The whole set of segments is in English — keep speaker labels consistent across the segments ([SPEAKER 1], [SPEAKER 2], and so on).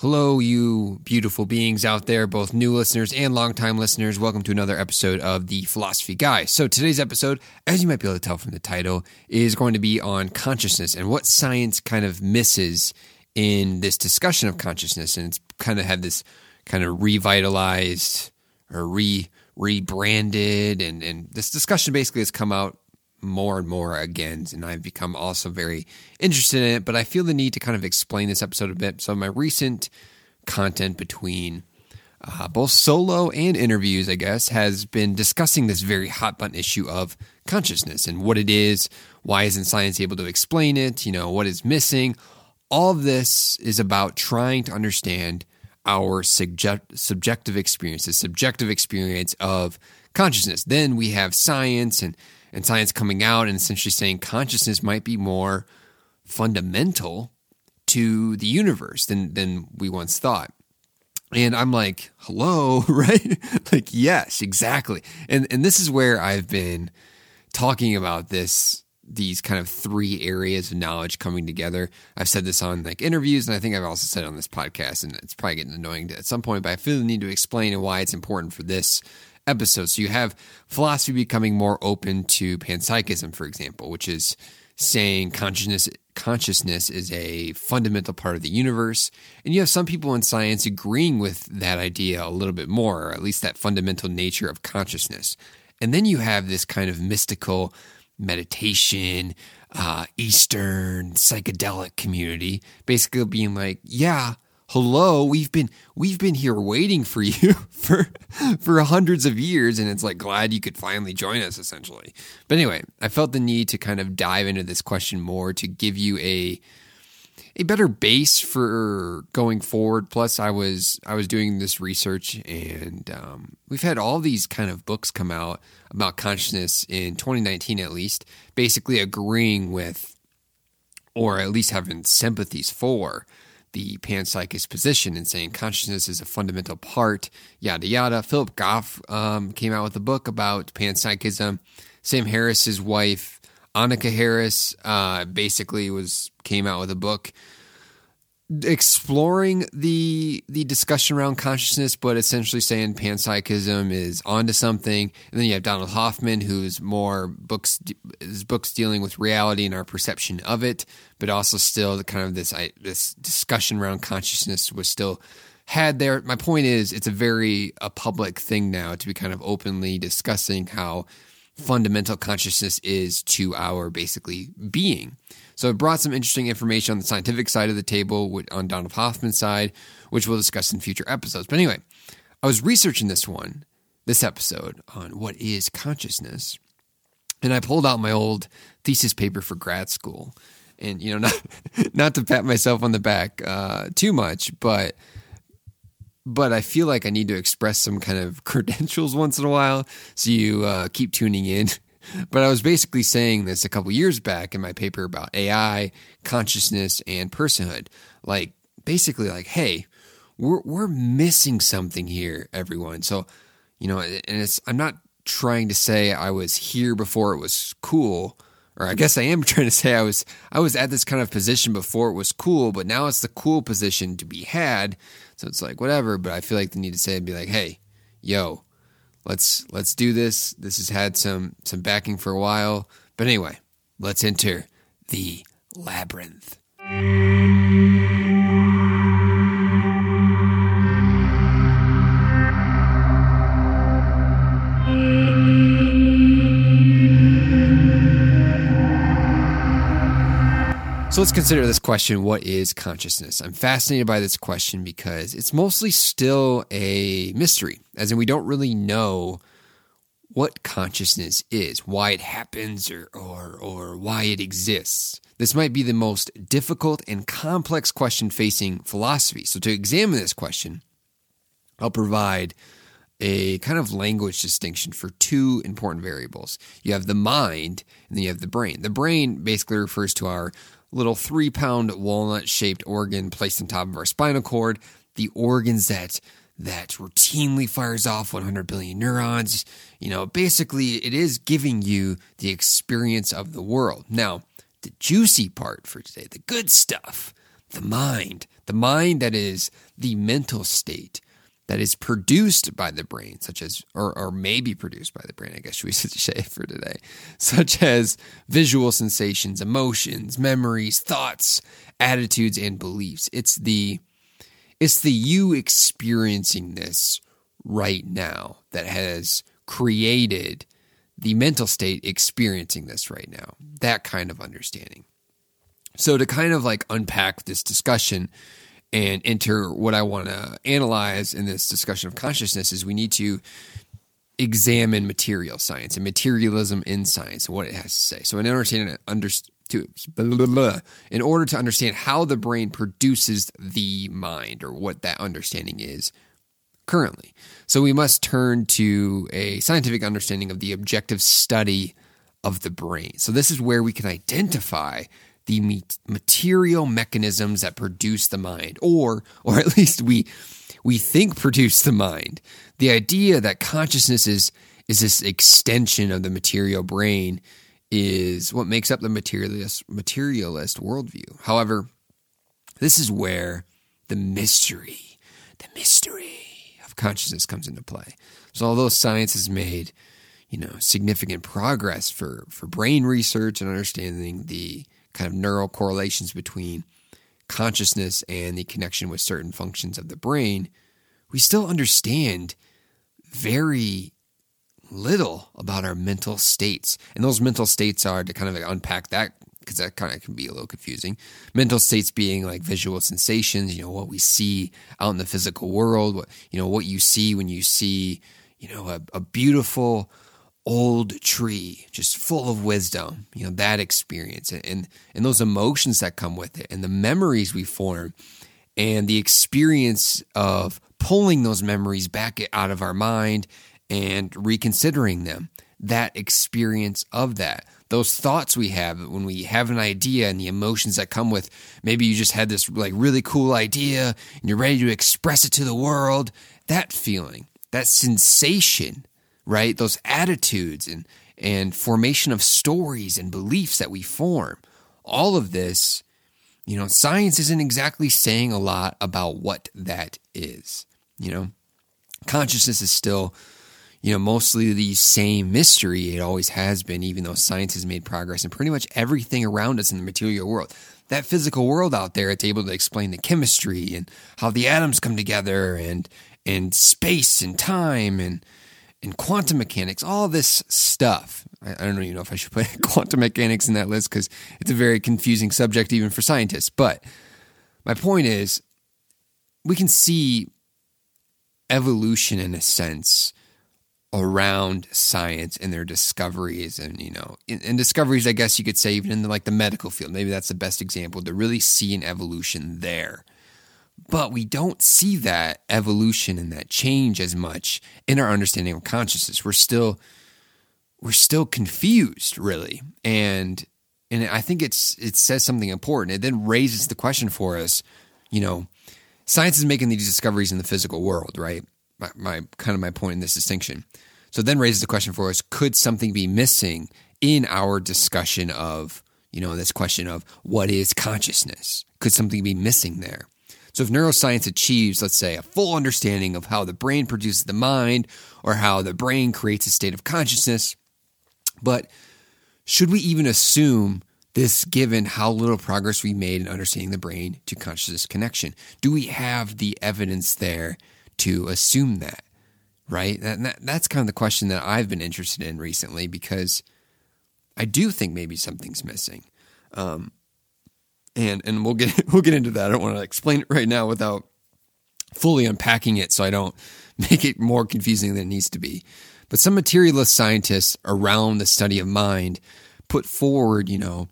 [SPEAKER 1] Hello, you beautiful beings out there, both new listeners and longtime listeners. Welcome to another episode of The Philosophy Guy. So, today's episode, as you might be able to tell from the title, is going to be on consciousness and what science kind of misses in this discussion of consciousness. And it's kind of had this kind of revitalized or re rebranded, and, and this discussion basically has come out more and more again, and I've become also very interested in it. But I feel the need to kind of explain this episode a bit. So, my recent content between uh, both solo and interviews, I guess, has been discussing this very hot button issue of consciousness and what it is. Why isn't science able to explain it? You know, what is missing? All of this is about trying to understand our subject, subjective experience, the subjective experience of consciousness. Then we have science and and science coming out and essentially saying consciousness might be more fundamental to the universe than than we once thought. And I'm like, hello, right? like, yes, exactly. And and this is where I've been talking about this these kind of three areas of knowledge coming together. I've said this on like interviews, and I think I've also said on this podcast, and it's probably getting annoying at some point, but I feel the need to explain why it's important for this episode. So you have philosophy becoming more open to panpsychism, for example, which is saying consciousness consciousness is a fundamental part of the universe. And you have some people in science agreeing with that idea a little bit more, or at least that fundamental nature of consciousness. And then you have this kind of mystical meditation, uh, Eastern psychedelic community basically being like, yeah, hello we've been we've been here waiting for you for for hundreds of years and it's like glad you could finally join us essentially. But anyway i felt the need to kind of dive into this question more to give you a a better base for going forward. Plus i was i was doing this research and um, we've had all these kind of books come out about consciousness in 2019 at least basically agreeing with or at least having sympathies for the panpsychist position and saying consciousness is a fundamental part, yada yada. Philip Goff um, came out with a book about panpsychism. Sam Harris's wife, Annaka Harris, uh, basically was came out with a book exploring the the discussion around consciousness, but essentially saying panpsychism is onto something. And then you have Donald Hoffman, who's more books his books dealing with reality and our perception of it, but also still the kind of this this discussion around consciousness was still had there. My point is, it's a very a public thing now to be kind of openly discussing how fundamental consciousness is to our basically being. So it brought some interesting information on the scientific side of the table, on Donald Hoffman's side, which we'll discuss in future episodes. But anyway, I was researching this one, this episode on what is consciousness, and I pulled out my old thesis paper for grad school. And you know, not not to pat myself on the back uh, too much, but but I feel like I need to express some kind of credentials once in a while. So you uh, keep tuning in but I was basically saying this a couple years back in my paper about AI, consciousness, and personhood. Like, basically, like, hey, we're, we're missing something here, everyone. So, you know, and it's, I'm not trying to say I was here before it was cool, or I guess I am trying to say I was, I was at this kind of position before it was cool, but now it's the cool position to be had. So it's like, whatever. But I feel like the need to say and be like, hey, yo, let's let's do this. This has had some some backing for a while, but anyway, let's enter the labyrinth. So let's consider this question What is consciousness? I'm fascinated by this question because it's mostly still a mystery, as in, we don't really know what consciousness is, why it happens, or, or, or why it exists. This might be the most difficult and complex question facing philosophy. So, to examine this question, I'll provide a kind of language distinction for two important variables. You have the mind and then you have the brain. The brain basically refers to our little three pound walnut shaped organ placed on top of our spinal cord, the organs that that routinely fires off 100 billion neurons. You know, basically, it is giving you the experience of the world. Now, the juicy part for today, the good stuff, the mind, the mind that is the mental state that is produced by the brain, such as, or, or may be produced by the brain, I guess we should say for today, such as visual sensations, emotions, memories, thoughts, attitudes, and beliefs. It's the, it's the you experiencing this right now that has created the mental state experiencing this right now. That kind of understanding. So to kind of like unpack this discussion, and enter what I want to analyze in this discussion of consciousness is we need to examine material science and materialism in science and what it has to say. So in understanding under, to, blah, blah, in order to understand how the brain produces the mind or what that understanding is currently. So we must turn to a scientific understanding of the objective study of the brain. So this is where we can identify the material mechanisms that produce the mind, or or at least we we think produce the mind. The idea that consciousness is is this extension of the material brain is what makes up the materialist materialist worldview. However, this is where the mystery, the mystery of consciousness comes into play. So although science has made, you know, significant progress for, for brain research and understanding the kind of neural correlations between consciousness and the connection with certain functions of the brain, we still understand very little about our mental states. And those mental states are to kind of like unpack that because that kind of can be a little confusing. Mental states being like visual sensations, you know, what we see out in the physical world, what you know, what you see when you see, you know, a, a beautiful old tree, just full of wisdom, you know, that experience and, and those emotions that come with it and the memories we form and the experience of pulling those memories back out of our mind and reconsidering them. That experience of that. Those thoughts we have when we have an idea and the emotions that come with maybe you just had this like really cool idea and you're ready to express it to the world. That feeling, that sensation right? Those attitudes and, and formation of stories and beliefs that we form. All of this, you know, science isn't exactly saying a lot about what that is. You know, consciousness is still, you know, mostly the same mystery it always has been, even though science has made progress in pretty much everything around us in the material world. That physical world out there, it's able to explain the chemistry and how the atoms come together and and space and time and and quantum mechanics, all this stuff. I, I don't even know if I should put quantum mechanics in that list because it's a very confusing subject even for scientists. But my point is, we can see evolution in a sense around science and their discoveries and you know and discoveries i guess you could say even in the, like the medical field maybe that's the best example to really see an evolution there but we don't see that evolution and that change as much in our understanding of consciousness. We're still we're still confused, really. And and I think it's it says something important. It then raises the question for us, you know, science is making these discoveries in the physical world, right? My, my kind of my point in this distinction. So then raises the question for us, could something be missing in our discussion of, you know, this question of what is consciousness? Could something be missing there? So if neuroscience achieves, let's say, a full understanding of how the brain produces the mind or how the brain creates a state of consciousness, but should we even assume this given how little progress we made in understanding the brain to consciousness connection? Do we have the evidence there to assume that? Right? That, that, that's kind of the question that I've been interested in recently because I do think maybe something's missing. Um, and and we'll get we'll get into that. I don't want to explain it right now without fully unpacking it, so I don't make it more confusing than it needs to be. But some materialist scientists around the study of mind put forward, you know,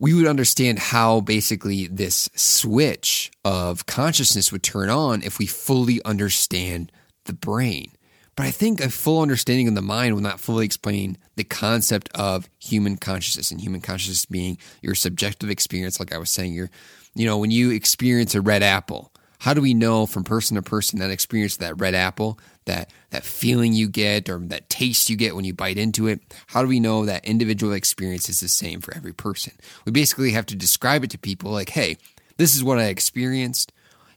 [SPEAKER 1] we would understand how basically this switch of consciousness would turn on if we fully understand the brain. But I think a full understanding of the mind will not fully explain the concept of human consciousness and human consciousness being your subjective experience. Like I was saying, you're, you know, when you experience a red apple, how do we know from person to person that experience that red apple, that that feeling you get or that taste you get when you bite into it? How do we know that individual experience is the same for every person? We basically have to describe it to people like, hey, This is what I experienced.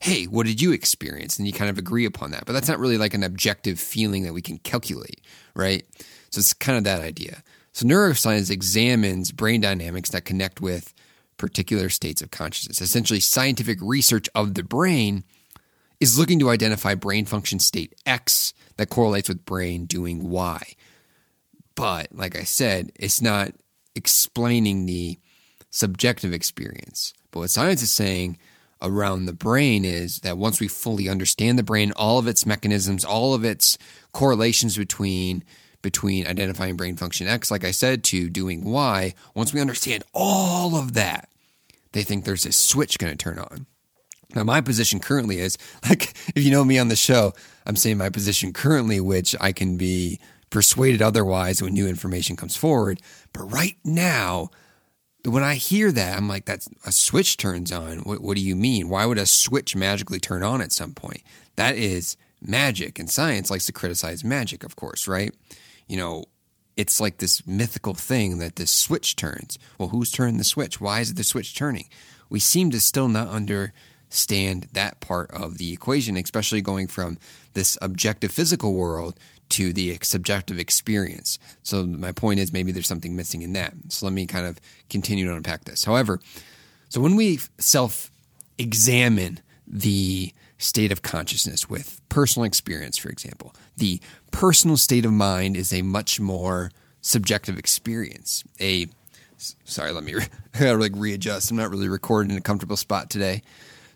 [SPEAKER 1] Hey, what did you experience? And you kind of agree upon that. But that's not really like an objective feeling that we can calculate, right? So it's kind of that idea. So neuroscience examines brain dynamics that connect with particular states of consciousness. Essentially, scientific research of the brain is looking to identify brain function state X that correlates with brain doing Y. But like I said, it's not explaining the subjective experience. But what science is saying around the brain is that once we fully understand the brain, all of its mechanisms, all of its correlations between between identifying brain function X, like I said, to doing Y, once we understand all of that, they think there's a switch going to turn on. Now, my position currently is like, if you know me on the show, I'm saying my position currently, which I can be persuaded otherwise when new information comes forward. But right now, when I hear that, I'm like, that's a switch turns on. What, what, do you mean? Why would a switch magically turn on at some point? That is magic. And science likes to criticize magic, of course, right? You know, it's like this mythical thing that this switch turns. Well, who's turned the switch? Why is the switch turning? We seem to still not understand that part of the equation, especially going from this objective physical world to the subjective experience. So my point is maybe there's something missing in that. So let me kind of continue to unpack this. However, so when we self examine the state of consciousness with personal experience, for example, the personal state of mind is a much more subjective experience. A sorry, let me gotta like readjust. I'm not really recording in a comfortable spot today.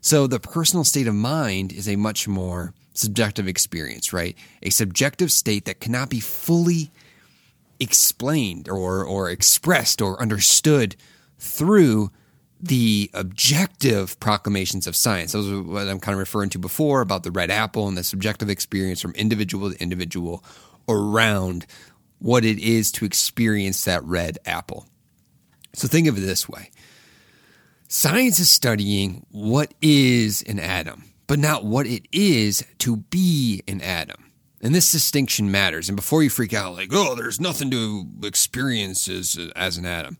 [SPEAKER 1] So the personal state of mind is a much more subjective experience, right? A subjective state that cannot be fully explained or, or expressed or understood through the objective proclamations of science. Those are what I'm kind of referring to before about the red apple and the subjective experience from individual to individual around what it is to experience that red apple. So think of it this way science is studying what is an atom but not what it is to be an atom. And this distinction matters. And before you freak out, like, oh, there's nothing to experience as, as an atom,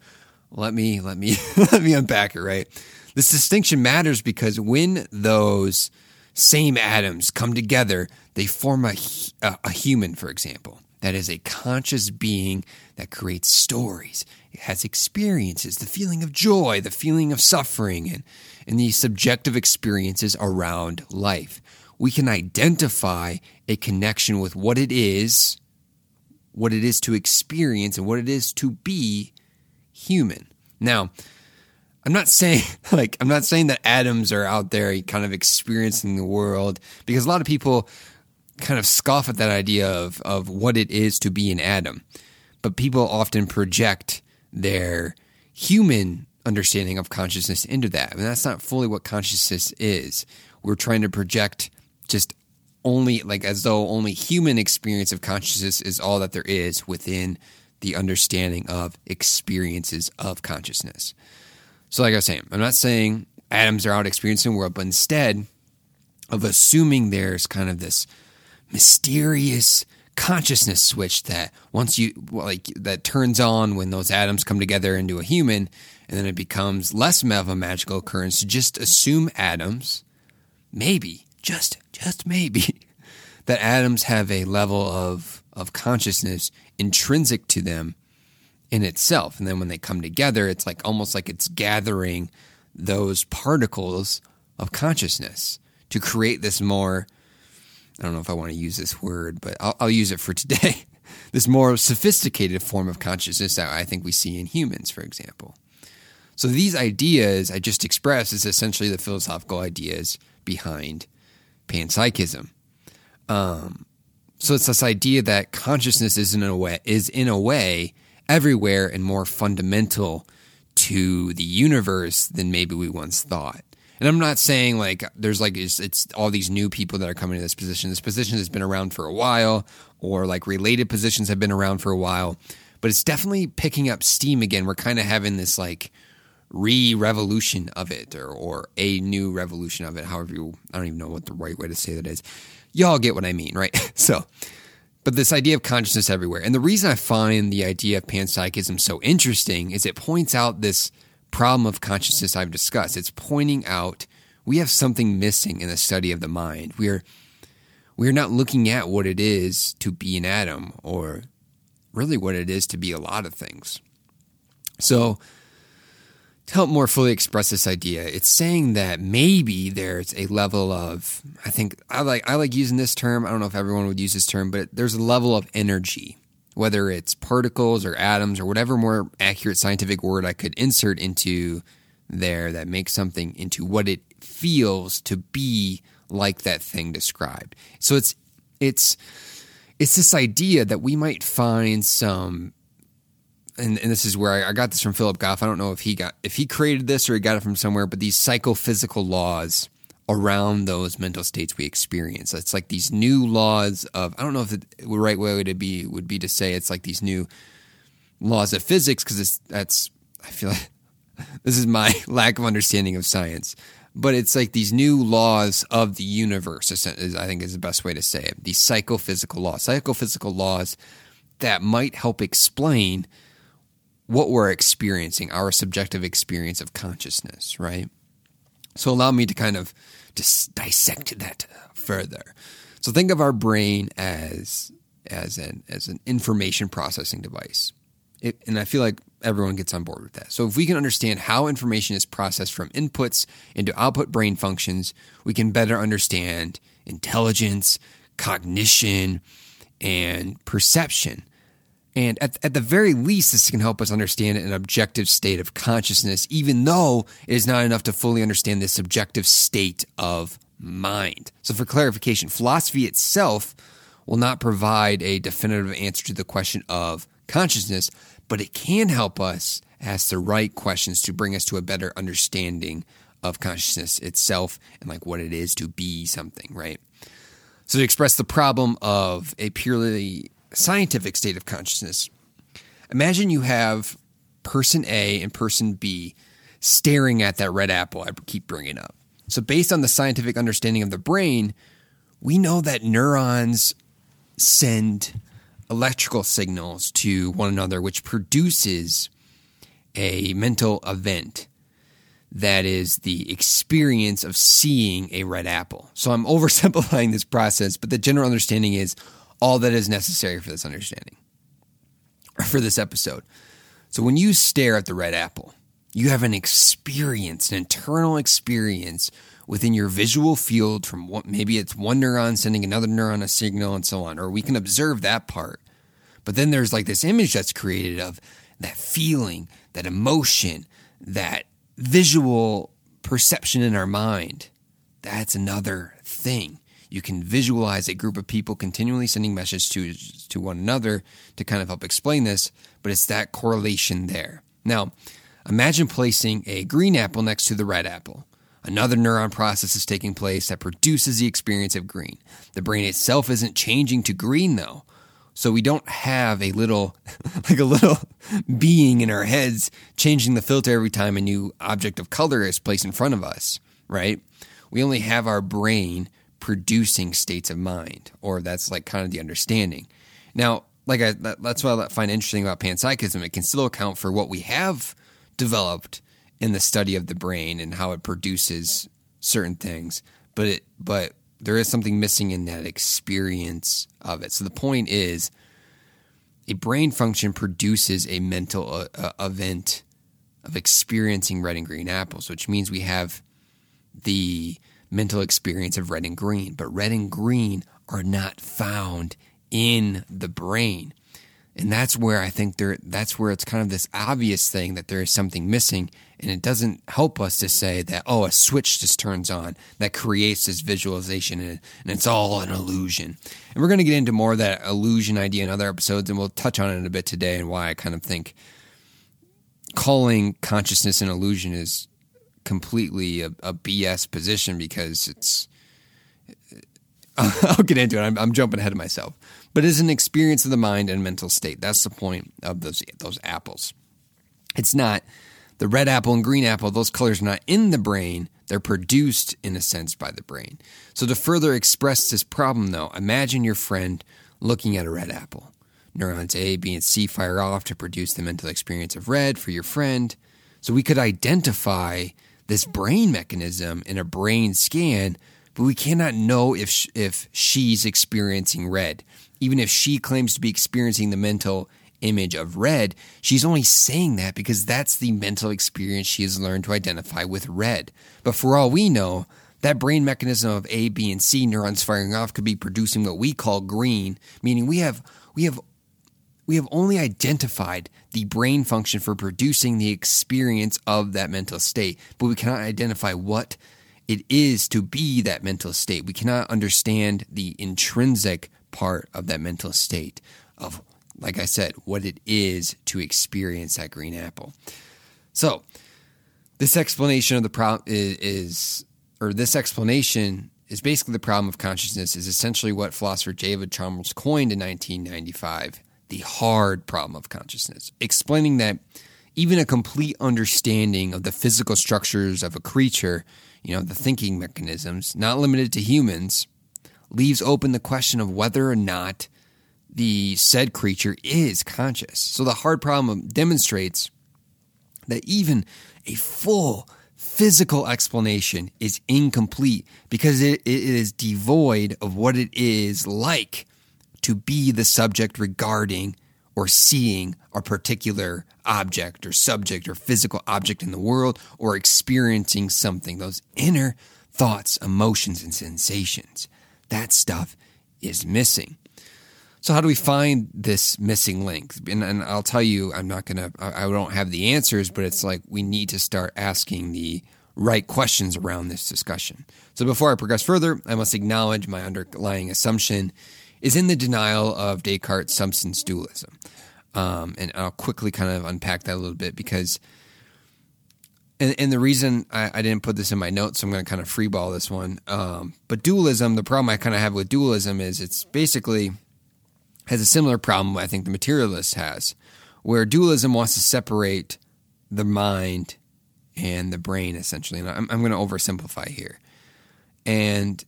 [SPEAKER 1] let me let me let me unpack it. Right, this distinction matters because when those same atoms come together, they form a, a, a human, for example, that is a conscious being that creates stories. It has experiences, the feeling of joy, the feeling of suffering, and and the subjective experiences around life. We can identify a connection with what it is, what it is to experience, and what it is to be human. Now, I'm not saying like I'm not saying that atoms are out there kind of experiencing the world because a lot of people kind of scoff at that idea of of what it is to be an atom. But people often project their human understanding of consciousness into that. I mean, that's not fully what consciousness is. We're trying to project just only like as though only human experience of consciousness is all that there is within the understanding of experiences of consciousness. So, like I was saying, I'm not saying atoms are out experiencing the world, but instead of assuming there's kind of this mysterious consciousness switch that once you like that turns on when those atoms come together into a human and then it becomes less of a magical occurrence to just assume atoms, maybe, just just maybe, that atoms have a level of of consciousness intrinsic to them in itself. And then when they come together, it's like almost like it's gathering those particles of consciousness to create this more I don't know if I want to use this word, but I'll, I'll use it for today. this more sophisticated form of consciousness that I think we see in humans, for example. So these ideas I just expressed is essentially the philosophical ideas behind panpsychism. Um, so it's this idea that consciousness is in a way is in a way everywhere and more fundamental to the universe than maybe we once thought. And I'm not saying like there's like it's, it's, all these new people that are coming to this position. This position has been around for a while, or like related positions have been around for a while, but it's definitely picking up steam again. We're kind of having this like re-revolution of it or, or a new revolution of it however you i don't even know what the right way to say that is y'all get what i mean right so but this idea of consciousness everywhere and the reason i find the idea of panpsychism so interesting is it points out this problem of consciousness I've discussed. It's pointing out we have something missing in the study of the mind. We're we're not looking at what it is to be an atom or really what it is to be a lot of things. So to help more fully express this idea, it's saying that maybe there's a level of I think I like I like using this term. I don't know if everyone would use this term, but there's a level of energy whether it's particles or atoms or whatever more accurate scientific word I could insert into there that makes something into what it feels to be like that thing described. So it's it's it's this idea that we might find some and, and this is where I, I got this from Philip Goff. I don't know if he got if he created this or he got it from somewhere, but these psychophysical laws around those mental states we experience. It's like these new laws of I don't know if the right way would be would be to say it's like these new laws of physics because that's I feel like this is my lack of understanding of science. But it's like these new laws of the universe, is, I think is the best way to say it. These psychophysical laws, psychophysical laws that might help explain what we're experiencing, our subjective experience of consciousness, right? So allow me to kind of dis- dissect that further. So think of our brain as as an as an information processing device. It, and I feel like everyone gets on board with that. So if we can understand how information is processed from inputs into output brain functions, we can better understand intelligence, cognition, and perception. And at, at the very least, this can help us understand an objective state of consciousness, even though it is not enough to fully understand the subjective state of mind. So, for clarification, philosophy itself will not provide a definitive answer to the question of consciousness, but it can help us ask the right questions to bring us to a better understanding of consciousness itself and like what it is to be something, right? So, to express the problem of a purely scientific state of consciousness. Imagine you have person A and person B staring at that red apple I keep bringing up. So, based on the scientific understanding of the brain, we know that neurons send electrical signals to one another, which produces a mental event that is the experience of seeing a red apple. So, I'm oversimplifying this process, but the general understanding is all that is necessary for this understanding, or for this episode. So when you stare at the red apple, you have an experience, an internal experience within your visual field from what maybe it's one neuron sending another neuron a signal and so on, or we can observe that part. But then there's like this image that's created of that feeling, that emotion, that visual perception in our mind. That's another thing you can visualize a group of people continually sending messages to to one another to kind of help explain this, but it's that correlation there. Now, imagine placing a green apple next to the red apple. Another neuron process is taking place that produces the experience of green. The brain itself isn't changing to green though. So we don't have a little, like a little being in our heads changing the filter every time a new object of color is placed in front of us, right? We only have our brain producing states of mind, or that's like kind of the understanding. Now, like I, that's what I find interesting about panpsychism. It can still account for what we have developed in the study of the brain and how it produces certain things, but it, but there is something missing in that experience of it. So the point is, a brain function produces a mental uh, uh event of experiencing red and green apples, which means we have the mental experience of red and green, but red and green are not found in the brain. And that's where I think there that's where it's kind of this obvious thing that there is something missing and it doesn't help us to say that oh a switch just turns on that creates this visualization and, and it's all an illusion. And we're going to get into more of that illusion idea in other episodes and we'll touch on it a bit today and why I kind of think calling consciousness an illusion is completely a, a BS position because it's. I'll get into it. I'm, I'm, jumping ahead of myself, but it's an experience of the mind and mental state. That's the point of those those apples. It's not the red apple and green apple. Those colors are not in the brain. They're produced in a sense by the brain. So to further express this problem, though, imagine your friend looking at a red apple. Neurons A, B, and C fire off to produce the mental experience of red for your friend. So we could identify this brain mechanism in a brain scan, but we cannot know if if she's experiencing red. Even if she claims to be experiencing the mental image of red, she's only saying that because that's the mental experience she has learned to identify with red. But for all we know, that brain mechanism of A, B, and C neurons firing off could be producing what we call green, meaning we have we have we have only identified the brain function for producing the experience of that mental state, but we cannot identify what it is to be that mental state. We cannot understand the intrinsic part of that mental state of like I said, what it is to experience that green apple. So, this explanation of the problem is, is, or this explanation is basically the problem of consciousness, is essentially what philosopher David Chalmers coined in 1995 the hard problem of consciousness, explaining that even a complete understanding of the physical structures of a creature, you know, the thinking mechanisms, not limited to humans, leaves open the question of whether or not the said creature is conscious. So the hard problem demonstrates that even a full physical explanation is incomplete because it, it is devoid of what it is like to be the subject regarding or seeing a particular object or subject or physical object in the world or experiencing something, those inner thoughts, emotions, and sensations. That stuff is missing. So how do we find this missing link? And, and I'll tell you, I'm not gonna, I, I don't have the answers, but it's like we need to start asking the right questions around this discussion. So before I progress further, I must acknowledge my underlying assumption is in the denial of Descartes' substance dualism. Um, and I'll quickly kind of unpack that a little bit because, and, and the reason I, I, didn't put this in my notes, so I'm going to kind of freeball this one. Um, but dualism, the problem I kind of have with dualism is it's basically has a similar problem I think the materialist has, where dualism wants to separate the mind and the brain essentially. And I'm, I'm going to oversimplify here. And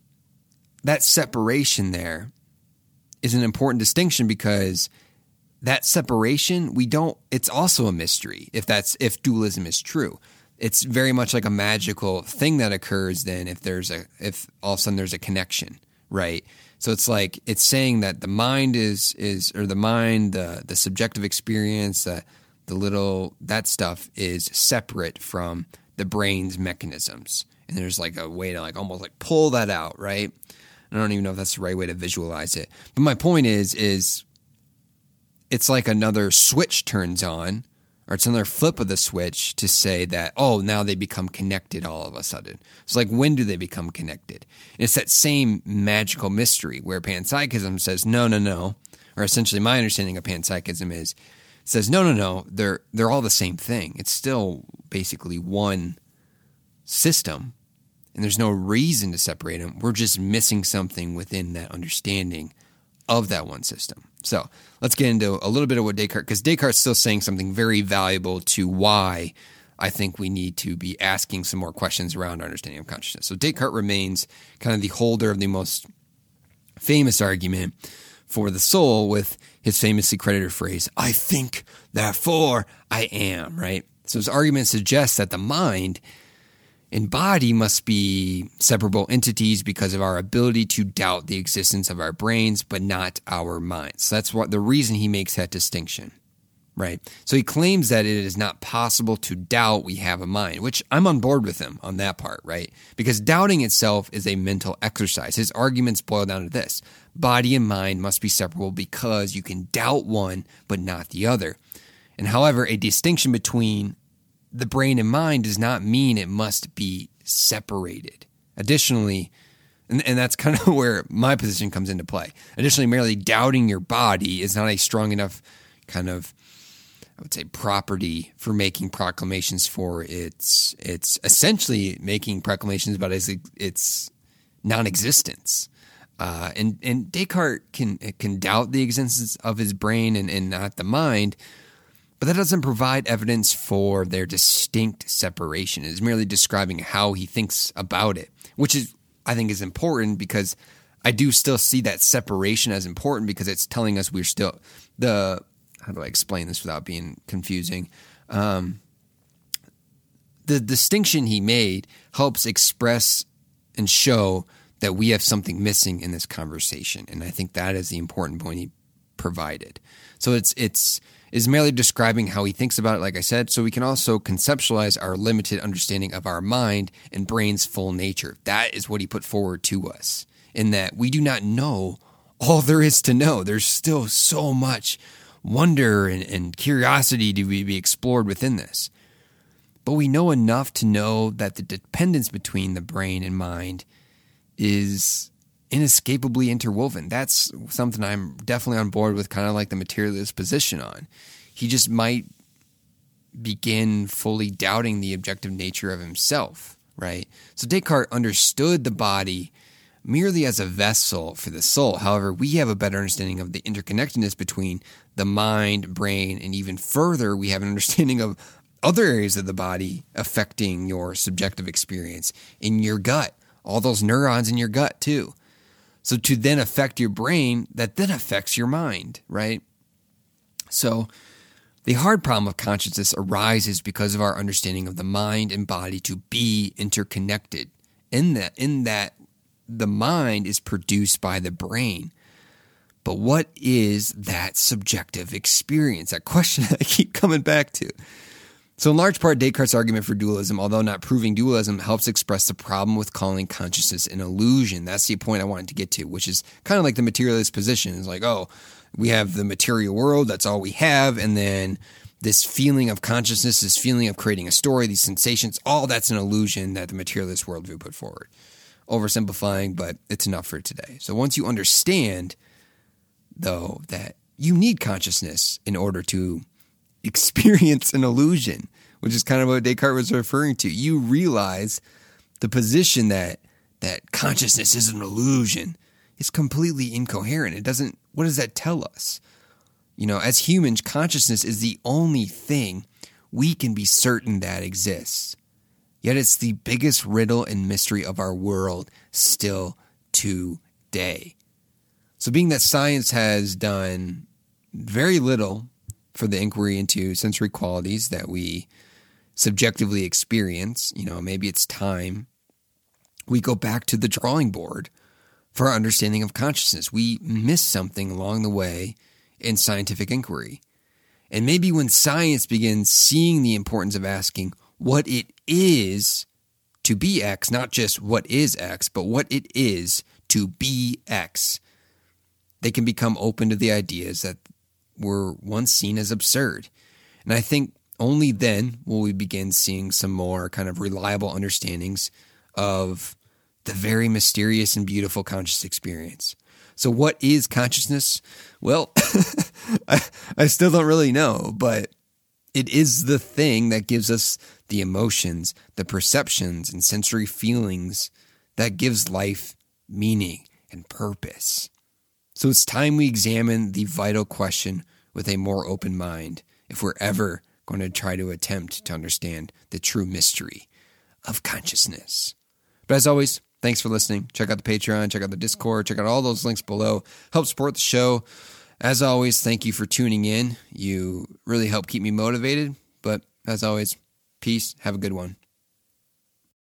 [SPEAKER 1] that separation there is an important distinction because that separation we don't it's also a mystery if that's if dualism is true it's very much like a magical thing that occurs then if there's a if all of a sudden there's a connection right so it's like it's saying that the mind is is or the mind, the the subjective experience, the the little that stuff is separate from the brain's mechanisms. And there's like a way to like almost like pull that out, right? I don't even know if that's the right way to visualize it. But my point is is it's like another switch turns on or it's another flip of the switch to say that, oh, now they become connected all of a sudden. It's like, when do they become connected? And it's that same magical mystery where panpsychism says, no, no, no. Or essentially, my understanding of panpsychism is says, no, no, no, they're, they're all the same thing. It's still basically one system, and there's no reason to separate them. We're just missing something within that understanding of that one system. So let's get into a little bit of what Descartes, because Descartes is still saying something very valuable to why I think we need to be asking some more questions around our understanding of consciousness. So Descartes remains kind of the holder of the most famous argument for the soul with his famously credited phrase, I think, therefore I am, right? So his argument suggests that the mind and body must be separable entities because of our ability to doubt the existence of our brains, but not our minds. So That's what the reason he makes that distinction, right? So he claims that it is not possible to doubt we have a mind, which I'm on board with him on that part, right? Because doubting itself is a mental exercise. His arguments boil down to this body and mind must be separable because you can doubt one, but not the other. And however, a distinction between the brain and mind does not mean it must be separated. Additionally, and, and that's kind of where my position comes into play. Additionally, merely doubting your body is not a strong enough kind of, I would say, property for making proclamations for its it's essentially making proclamations about its, its non-existence. Uh, and and Descartes can can doubt the existence of his brain and, and not the mind, but that doesn't provide evidence for their distinct separation. It is merely describing how he thinks about it, which is, I think, is important because I do still see that separation as important because it's telling us we're still the. How do I explain this without being confusing? Um, the distinction he made helps express and show that we have something missing in this conversation. And I think that is the important point he provided. So it's it's is merely describing how he thinks about it, like I said, so we can also conceptualize our limited understanding of our mind and brain's full nature. That is what he put forward to us, in that we do not know all there is to know. There's still so much wonder and, and curiosity to be explored within this. But we know enough to know that the dependence between the brain and mind is inescapably interwoven. That's something I'm definitely on board with, kind of like the materialist position on. He just might begin fully doubting the objective nature of himself, right? So Descartes understood the body merely as a vessel for the soul. However, we have a better understanding of the interconnectedness between the mind, brain, and even further, we have an understanding of other areas of the body affecting your subjective experience in your gut, all those neurons in your gut, too. So, to then affect your brain, that then affects your mind, right? So, the hard problem of consciousness arises because of our understanding of the mind and body to be interconnected. In that, in that the mind is produced by the brain. But what is that subjective experience? That question I keep coming back to. So, in large part, Descartes' argument for dualism, although not proving dualism, helps express the problem with calling consciousness an illusion. That's the point I wanted to get to, which is kind of like the materialist position. It's like, oh, we have the material world, that's all we have, and then this feeling of consciousness, this feeling of creating a story, these sensations, all that's an illusion that the materialist worldview put forward oversimplifying, but it's enough for today. So once you understand, though, that you need consciousness in order to experience an illusion, which is kind of what Descartes was referring to, you realize the position that that consciousness is an illusion is completely incoherent. It doesn't. What does that tell us? You know, as humans, consciousness is the only thing we can be certain that exists. Yet it's the biggest riddle and mystery of our world still today. So, being that science has done very little for the inquiry into sensory qualities that we subjectively experience, you know, maybe it's time we go back to the drawing board for our understanding of consciousness. We miss something along the way in scientific inquiry. And maybe when science begins seeing the importance of asking, what it is to be X, not just what is X, but what it is to be X. They can become open to the ideas that were once seen as absurd. And I think only then will we begin seeing some more kind of reliable understandings of the very mysterious and beautiful conscious experience. So, what is consciousness? Well, I, I still don't really know, but it is the thing that gives us the emotions, the perceptions, and sensory feelings that gives life meaning and purpose. So it's time we examine the vital question with a more open mind if we're ever going to try to attempt to understand the true mystery of consciousness. But as always, thanks for listening. Check out the Patreon, check out the Discord, check out all those links below. Help support the show. As always, thank you for tuning in. You really help keep me motivated. But as always, peace. Have a good one.